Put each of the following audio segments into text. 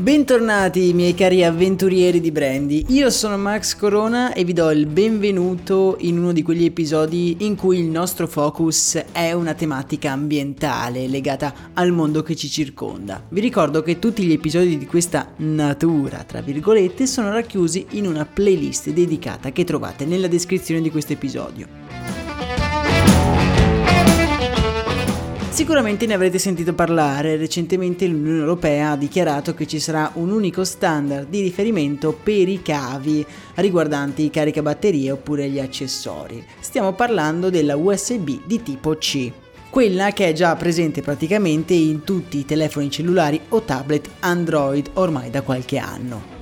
Bentornati miei cari avventurieri di Brandy, io sono Max Corona e vi do il benvenuto in uno di quegli episodi in cui il nostro focus è una tematica ambientale legata al mondo che ci circonda. Vi ricordo che tutti gli episodi di questa natura, tra virgolette, sono racchiusi in una playlist dedicata che trovate nella descrizione di questo episodio. Sicuramente ne avrete sentito parlare, recentemente l'Unione Europea ha dichiarato che ci sarà un unico standard di riferimento per i cavi riguardanti i caricabatterie oppure gli accessori. Stiamo parlando della USB di tipo C quella che è già presente praticamente in tutti i telefoni cellulari o tablet Android ormai da qualche anno.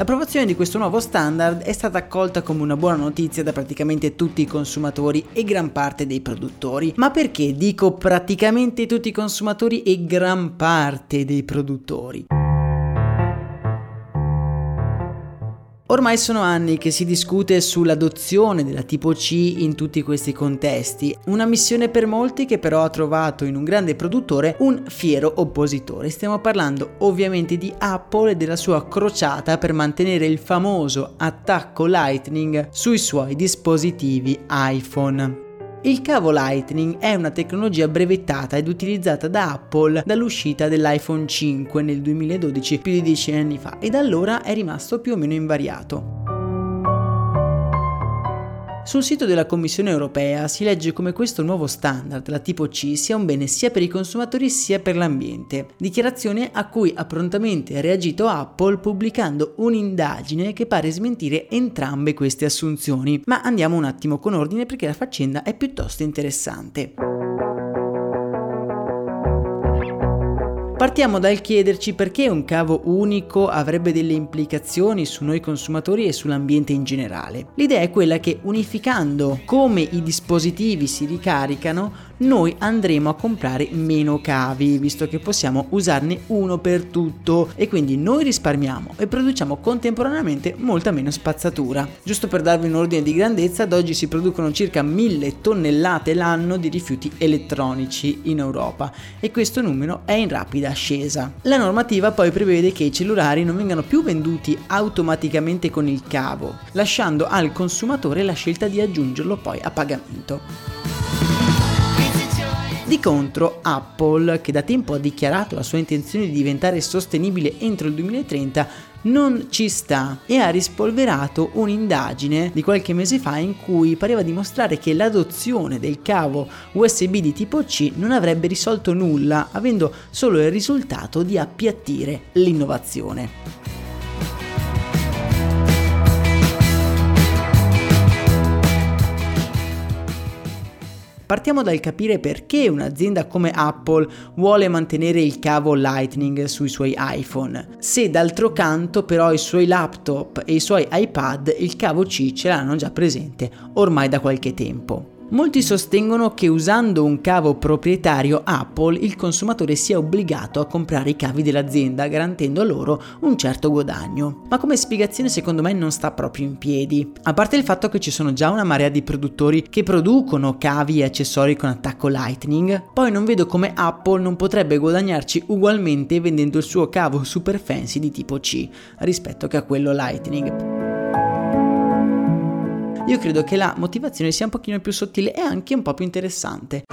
L'approvazione di questo nuovo standard è stata accolta come una buona notizia da praticamente tutti i consumatori e gran parte dei produttori. Ma perché dico praticamente tutti i consumatori e gran parte dei produttori? Ormai sono anni che si discute sull'adozione della tipo C in tutti questi contesti, una missione per molti che però ha trovato in un grande produttore un fiero oppositore. Stiamo parlando ovviamente di Apple e della sua crociata per mantenere il famoso attacco Lightning sui suoi dispositivi iPhone. Il cavo Lightning è una tecnologia brevettata ed utilizzata da Apple dall'uscita dell'iPhone 5 nel 2012, più di 10 anni fa, e da allora è rimasto più o meno invariato. Sul sito della Commissione europea si legge come questo nuovo standard, la tipo C, sia un bene sia per i consumatori sia per l'ambiente. Dichiarazione a cui ha prontamente reagito Apple pubblicando un'indagine che pare smentire entrambe queste assunzioni. Ma andiamo un attimo con ordine perché la faccenda è piuttosto interessante. Partiamo dal chiederci perché un cavo unico avrebbe delle implicazioni su noi consumatori e sull'ambiente in generale. L'idea è quella che unificando come i dispositivi si ricaricano, noi andremo a comprare meno cavi, visto che possiamo usarne uno per tutto e quindi noi risparmiamo e produciamo contemporaneamente molta meno spazzatura. Giusto per darvi un ordine di grandezza, ad oggi si producono circa 1000 tonnellate l'anno di rifiuti elettronici in Europa e questo numero è in rapida ascesa. La normativa poi prevede che i cellulari non vengano più venduti automaticamente con il cavo, lasciando al consumatore la scelta di aggiungerlo poi a pagamento. Di contro, Apple, che da tempo ha dichiarato la sua intenzione di diventare sostenibile entro il 2030, non ci sta e ha rispolverato un'indagine di qualche mese fa in cui pareva dimostrare che l'adozione del cavo USB di tipo C non avrebbe risolto nulla, avendo solo il risultato di appiattire l'innovazione. Partiamo dal capire perché un'azienda come Apple vuole mantenere il cavo Lightning sui suoi iPhone, se d'altro canto però i suoi laptop e i suoi iPad il cavo C ce l'hanno già presente ormai da qualche tempo. Molti sostengono che usando un cavo proprietario Apple il consumatore sia obbligato a comprare i cavi dell'azienda garantendo loro un certo guadagno. Ma come spiegazione secondo me non sta proprio in piedi. A parte il fatto che ci sono già una marea di produttori che producono cavi e accessori con attacco Lightning, poi non vedo come Apple non potrebbe guadagnarci ugualmente vendendo il suo cavo super fancy di tipo C rispetto che a quello Lightning. Io credo che la motivazione sia un pochino più sottile e anche un po' più interessante.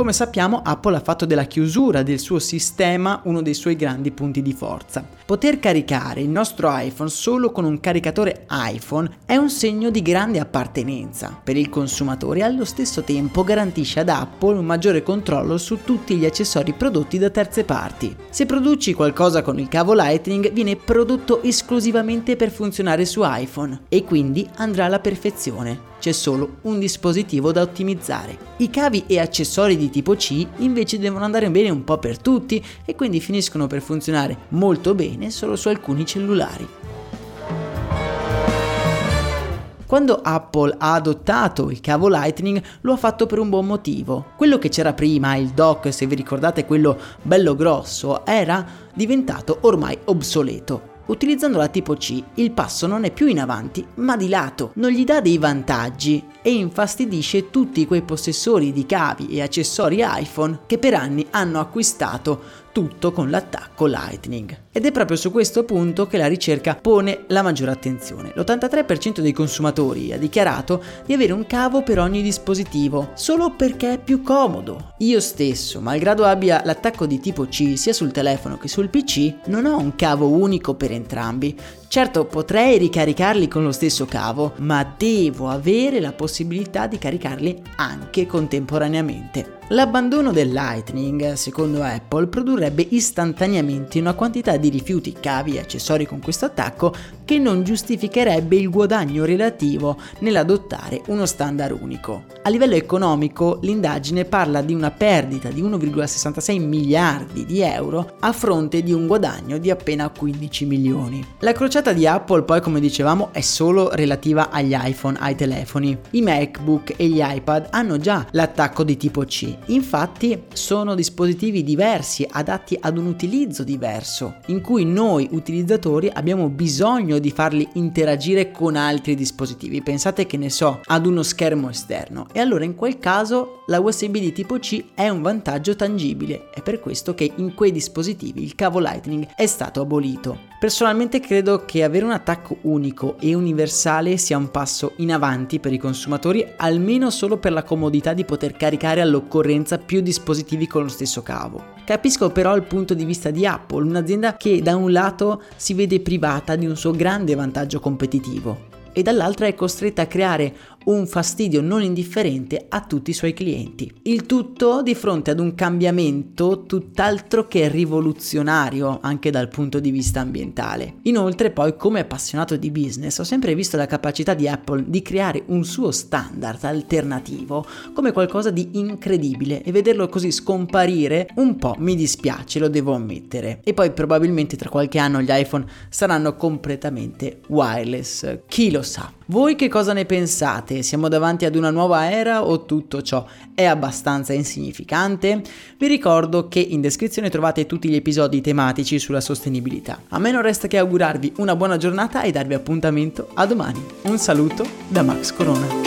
Come sappiamo Apple ha fatto della chiusura del suo sistema uno dei suoi grandi punti di forza. Poter caricare il nostro iPhone solo con un caricatore iPhone è un segno di grande appartenenza per il consumatore e allo stesso tempo garantisce ad Apple un maggiore controllo su tutti gli accessori prodotti da terze parti. Se produci qualcosa con il cavo Lightning viene prodotto esclusivamente per funzionare su iPhone e quindi andrà alla perfezione c'è solo un dispositivo da ottimizzare. I cavi e accessori di tipo C invece devono andare bene un po' per tutti e quindi finiscono per funzionare molto bene solo su alcuni cellulari. Quando Apple ha adottato il cavo Lightning lo ha fatto per un buon motivo. Quello che c'era prima, il dock, se vi ricordate quello bello grosso, era diventato ormai obsoleto. Utilizzando la tipo C, il passo non è più in avanti, ma di lato. Non gli dà dei vantaggi e infastidisce tutti quei possessori di cavi e accessori iPhone che per anni hanno acquistato tutto con l'attacco Lightning. Ed è proprio su questo punto che la ricerca pone la maggiore attenzione. L'83% dei consumatori ha dichiarato di avere un cavo per ogni dispositivo, solo perché è più comodo. Io stesso, malgrado abbia l'attacco di tipo C sia sul telefono che sul PC, non ho un cavo unico per entrambi. Certo, potrei ricaricarli con lo stesso cavo, ma devo avere la possibilità di caricarli anche contemporaneamente. L'abbandono del Lightning, secondo Apple, produrrebbe istantaneamente una quantità di rifiuti, cavi e accessori con questo attacco che non giustificherebbe il guadagno relativo nell'adottare uno standard unico. A livello economico, l'indagine parla di una perdita di 1,66 miliardi di euro a fronte di un guadagno di appena 15 milioni. La crociata di Apple, poi, come dicevamo, è solo relativa agli iPhone, ai telefoni. I MacBook e gli iPad hanno già l'attacco di tipo C Infatti sono dispositivi diversi, adatti ad un utilizzo diverso, in cui noi utilizzatori abbiamo bisogno di farli interagire con altri dispositivi. Pensate che ne so, ad uno schermo esterno. E allora in quel caso la USB di tipo C è un vantaggio tangibile. È per questo che in quei dispositivi il cavo Lightning è stato abolito. Personalmente credo che avere un attacco unico e universale sia un passo in avanti per i consumatori, almeno solo per la comodità di poter caricare all'occorrenza più dispositivi con lo stesso cavo. Capisco però il punto di vista di Apple, un'azienda che da un lato si vede privata di un suo grande vantaggio competitivo e dall'altra è costretta a creare un fastidio non indifferente a tutti i suoi clienti. Il tutto di fronte ad un cambiamento tutt'altro che rivoluzionario anche dal punto di vista ambientale. Inoltre poi come appassionato di business ho sempre visto la capacità di Apple di creare un suo standard alternativo come qualcosa di incredibile e vederlo così scomparire un po' mi dispiace, lo devo ammettere. E poi probabilmente tra qualche anno gli iPhone saranno completamente wireless, chi lo sa. Voi che cosa ne pensate? Siamo davanti ad una nuova era o tutto ciò è abbastanza insignificante? Vi ricordo che in descrizione trovate tutti gli episodi tematici sulla sostenibilità. A me non resta che augurarvi una buona giornata e darvi appuntamento a domani. Un saluto da Max Corona.